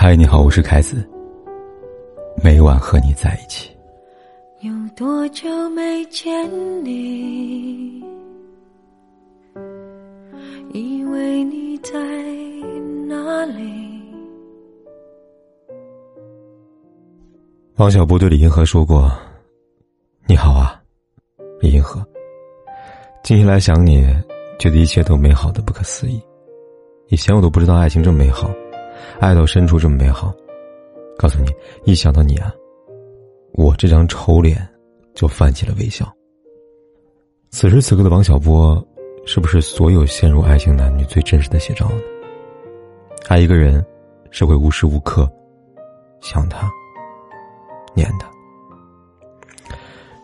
嗨，你好，我是凯子。每晚和你在一起。有多久没见你？以为你在哪里？王小波对李银河说过：“你好啊，李银河。近期来想你，觉得一切都美好的不可思议。以前我都不知道爱情这么美好。”爱到深处这么美好，告诉你，一想到你啊，我这张丑脸就泛起了微笑。此时此刻的王小波，是不是所有陷入爱情男女最真实的写照呢？爱一个人，是会无时无刻想他、念他，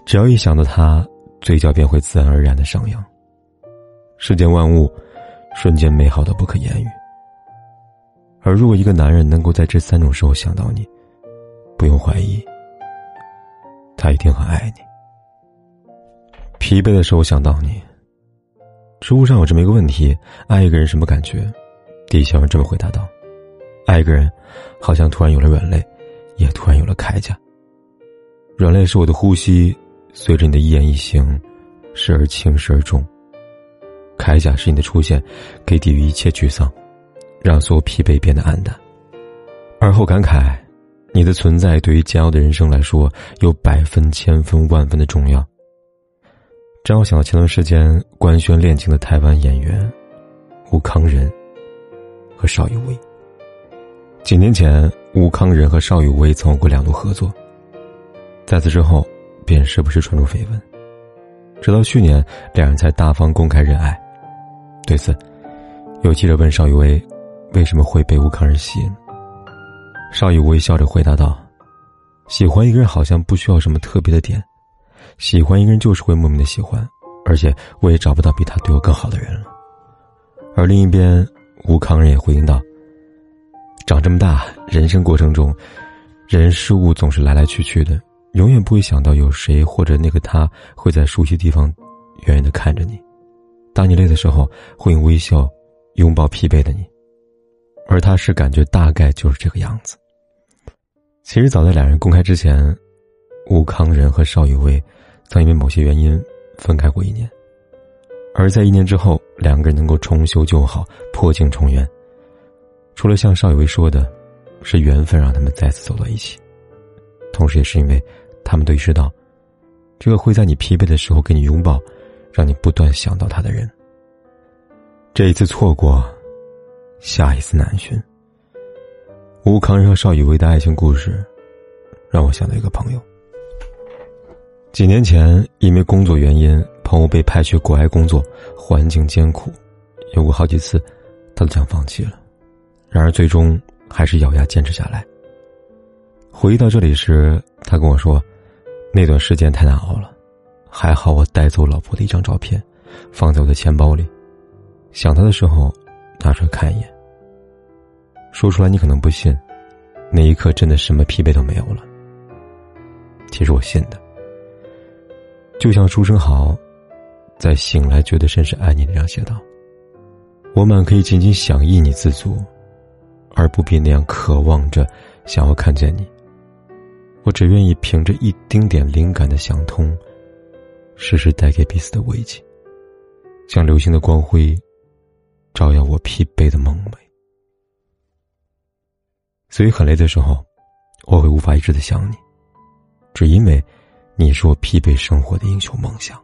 只要一想到他，嘴角便会自然而然的上扬。世间万物，瞬间美好的不可言语。而如果一个男人能够在这三种时候想到你，不用怀疑，他一定很爱你。疲惫的时候想到你。知乎上有这么一个问题：爱一个人什么感觉？底下人这么回答道：爱一个人，好像突然有了软肋，也突然有了铠甲。软肋是我的呼吸，随着你的一言一行，时而轻，时而重。铠甲是你的出现，可以抵御一切沮丧。让所有疲惫变得黯淡，而后感慨，你的存在对于煎熬的人生来说有百分、千分、万分的重要。让我想到前段时间官宣恋情的台湾演员吴康仁和邵雨薇。几年前，吴康仁和邵雨薇曾有过两度合作，在此之后便时不时传出绯闻，直到去年，两人才大方公开认爱。对此，有记者问邵雨薇。为什么会被吴康仁吸引？邵雨微笑着回答道：“喜欢一个人好像不需要什么特别的点，喜欢一个人就是会莫名的喜欢，而且我也找不到比他对我更好的人了。”而另一边，吴康仁也回应道：“长这么大，人生过程中，人事物总是来来去去的，永远不会想到有谁或者那个他会在熟悉地方，远远的看着你，当你累的时候，会用微笑拥抱疲惫的你。”而他是感觉大概就是这个样子。其实早在两人公开之前，吴康仁和邵雨薇曾因为某些原因分开过一年。而在一年之后，两个人能够重修旧好，破镜重圆。除了像邵雨薇说的，是缘分让他们再次走到一起，同时也是因为他们都意识到，这个会在你疲惫的时候给你拥抱，让你不断想到他的人。这一次错过。下一次难寻。吴康仁和邵雨薇的爱情故事，让我想到一个朋友。几年前，因为工作原因，朋友被派去国外工作，环境艰苦，有过好几次，他都想放弃了，然而最终还是咬牙坚持下来。回忆到这里时，他跟我说，那段时间太难熬了，还好我带走老婆的一张照片，放在我的钱包里，想他的时候，拿出来看一眼。说出来你可能不信，那一刻真的什么疲惫都没有了。其实我信的，就像书生豪在醒来觉得甚是爱你那样写道：“我满可以仅仅想依你自足，而不必那样渴望着想要看见你。我只愿意凭着一丁点灵感的想通，时时带给彼此的慰藉，像流星的光辉，照耀我疲惫的梦寐。”所以很累的时候，我会无法抑制的想你，只因为你是我疲惫生活的英雄梦想。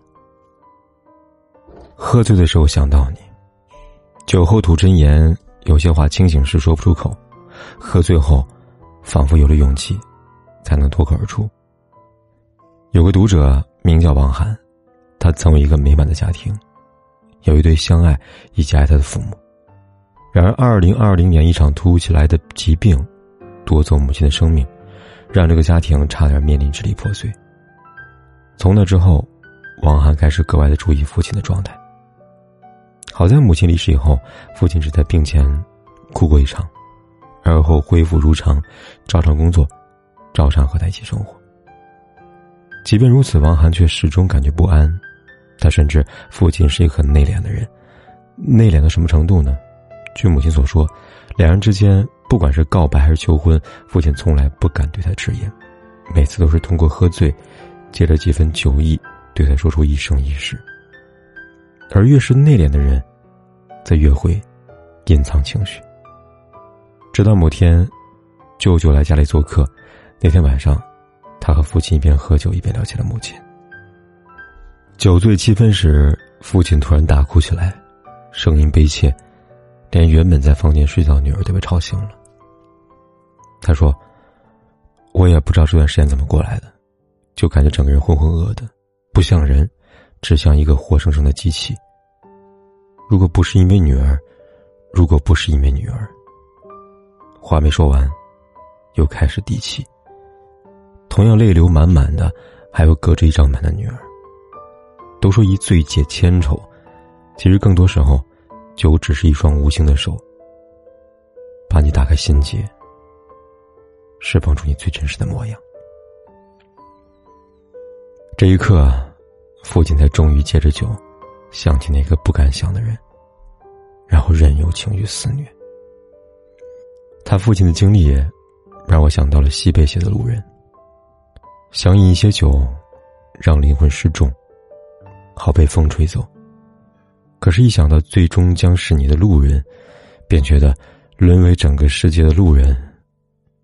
喝醉的时候想到你，酒后吐真言，有些话清醒时说不出口，喝醉后，仿佛有了勇气，才能脱口而出。有个读者名叫王涵，他曾有一个美满的家庭，有一对相爱以及爱他的父母。然而，二零二零年一场突如其来的疾病。夺走母亲的生命，让这个家庭差点面临支离破碎。从那之后，王涵开始格外的注意父亲的状态。好在母亲离世以后，父亲只在病前哭过一场，而后恢复如常，照常工作，照常和他一起生活。即便如此，王涵却始终感觉不安。他深知父亲是一个很内敛的人，内敛到什么程度呢？据母亲所说，两人之间。不管是告白还是求婚，父亲从来不敢对他直言，每次都是通过喝醉，借着几分酒意，对他说出一生一世。而越是内敛的人，则越会隐藏情绪。直到某天，舅舅来家里做客，那天晚上，他和父亲一边喝酒一边聊起了母亲。酒醉七分时，父亲突然大哭起来，声音悲切，连原本在房间睡觉的女儿都被吵醒了。他说：“我也不知道这段时间怎么过来的，就感觉整个人浑浑噩的，不像人，只像一个活生生的机器。如果不是因为女儿，如果不是因为女儿。”话没说完，又开始低泣。同样泪流满满的，还有隔着一张门的女儿。都说一醉解千愁，其实更多时候，酒只是一双无形的手，把你打开心结。释放出你最真实的模样。这一刻，父亲才终于借着酒，想起那个不敢想的人，然后任由情绪肆虐。他父亲的经历，让我想到了西贝写的《路人》。想饮一些酒，让灵魂失重，好被风吹走。可是，一想到最终将是你的路人，便觉得沦为整个世界的路人。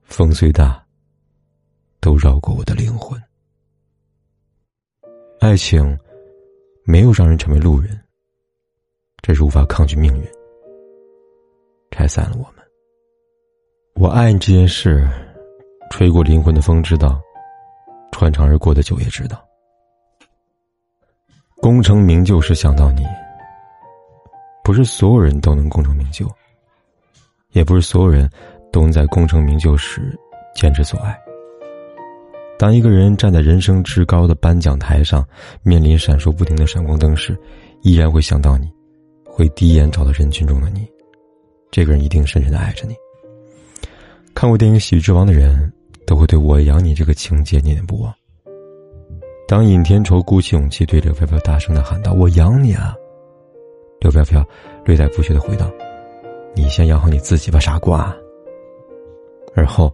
风虽大，都绕过我的灵魂。爱情没有让人成为路人，这是无法抗拒命运，拆散了我们。我爱你这件事，吹过灵魂的风知道，穿肠而过的酒也知道。功成名就时想到你，不是所有人都能功成名就，也不是所有人。都在功成名就时坚持所爱。当一个人站在人生至高的颁奖台上，面临闪烁不停的闪光灯时，依然会想到你，会第一眼找到人群中的你。这个人一定深深的爱着你。看过电影《喜剧之王》的人，都会对我养你这个情节念念不忘。当尹天仇鼓起勇气对刘飘飘大声的喊道：“我养你啊！”刘飘飘略带不屑的回道：“你先养好你自己吧，傻瓜。”而后，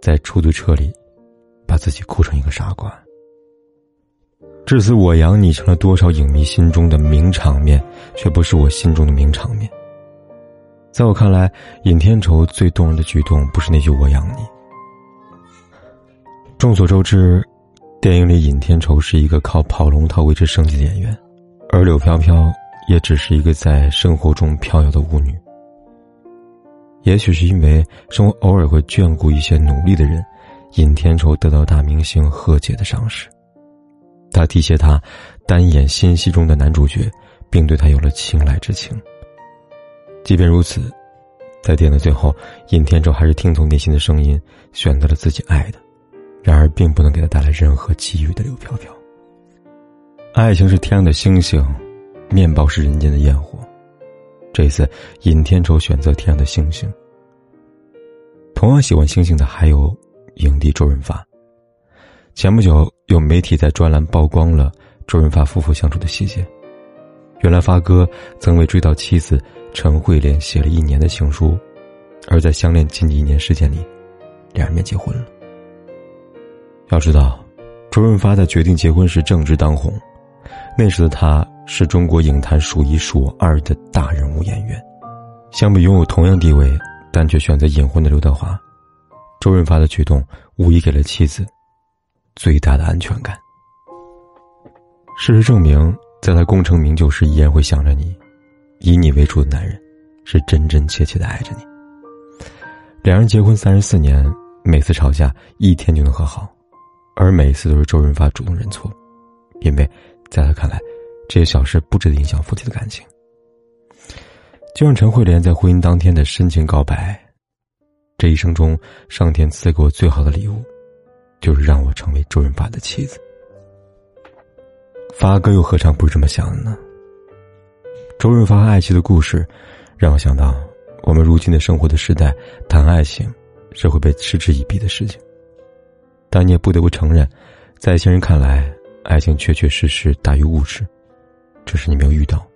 在出租车里，把自己哭成一个傻瓜。至此，我养你成了多少影迷心中的名场面，却不是我心中的名场面。在我看来，尹天仇最动人的举动不是那句“我养你”。众所周知，电影里尹天仇是一个靠跑龙套维持生计的演员，而柳飘飘也只是一个在生活中飘摇的舞女。也许是因为生活偶尔会眷顾一些努力的人，尹天仇得到大明星贺姐的赏识，他提携他单演新戏中的男主角，并对他有了青睐之情。即便如此，在电影的最后，尹天仇还是听从内心的声音，选择了自己爱的，然而并不能给他带来任何机遇的刘飘飘。爱情是天上的星星，面包是人间的烟火。这次，尹天仇选择天上的星星。同样喜欢星星的还有影帝周润发。前不久，有媒体在专栏曝光了周润发夫妇相处的细节。原来，发哥曾为追悼妻子陈慧莲写了一年的情书，而在相恋仅仅一年时间里，两人便结婚了。要知道，周润发在决定结婚时正值当红，那时的他。是中国影坛数一数二的大人物演员，相比拥有同样地位但却选择隐婚的刘德华，周润发的举动无疑给了妻子最大的安全感。事实证明，在他功成名就时依然会想着你，以你为主的男人，是真真切切的爱着你。两人结婚三十四年，每次吵架一天就能和好，而每次都是周润发主动认错，因为在他看来。这些小事不值得影响夫妻的感情。就像陈慧莲在婚姻当天的深情告白：“这一生中，上天赐给我最好的礼物，就是让我成为周润发的妻子。”发哥又何尝不是这么想的呢？周润发爱妻的故事，让我想到我们如今的生活的时代，谈爱情是会被嗤之以鼻的事情。但你也不得不承认，在一些人看来，爱情确确实实大于物质。只是你没有遇到，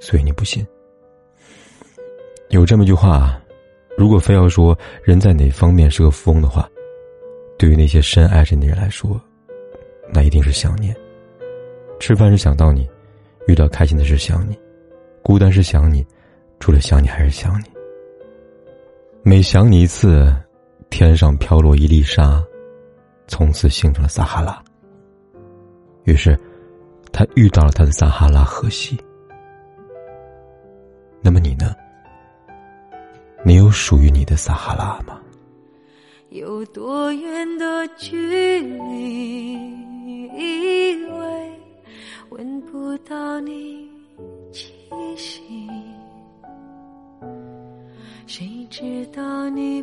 所以你不信。有这么句话：如果非要说人在哪方面是个富翁的话，对于那些深爱着你的人来说，那一定是想念。吃饭是想到你，遇到开心的事想你，孤单是想你，除了想你还是想你。每想你一次，天上飘落一粒沙，从此形成了撒哈拉。于是，他遇到了他的撒哈拉河西。那么你呢？你有属于你的撒哈拉吗？有多远的距离，以为闻不到你气息，谁知道你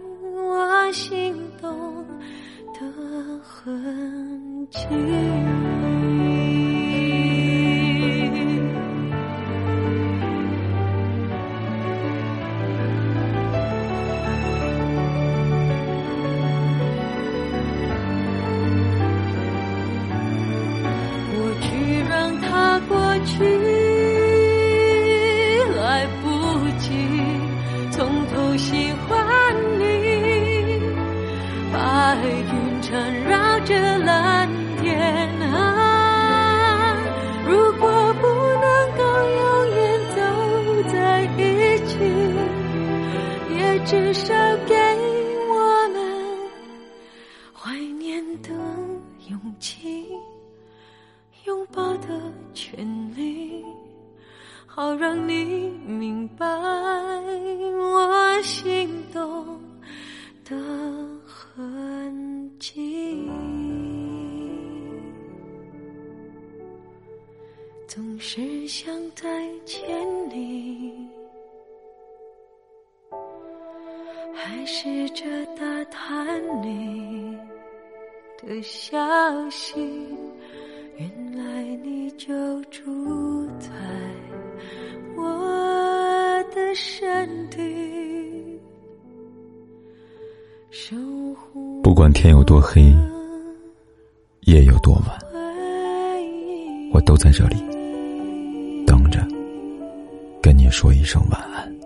我心动的痕迹过去让它过去。的勇气，拥抱的权利，好让你明白。我心动的痕迹，总是想再见你，还试着打探你的消息，原来你就住在我的身体。不管天有多黑，夜有多晚，我都在这里等着，跟你说一声晚安。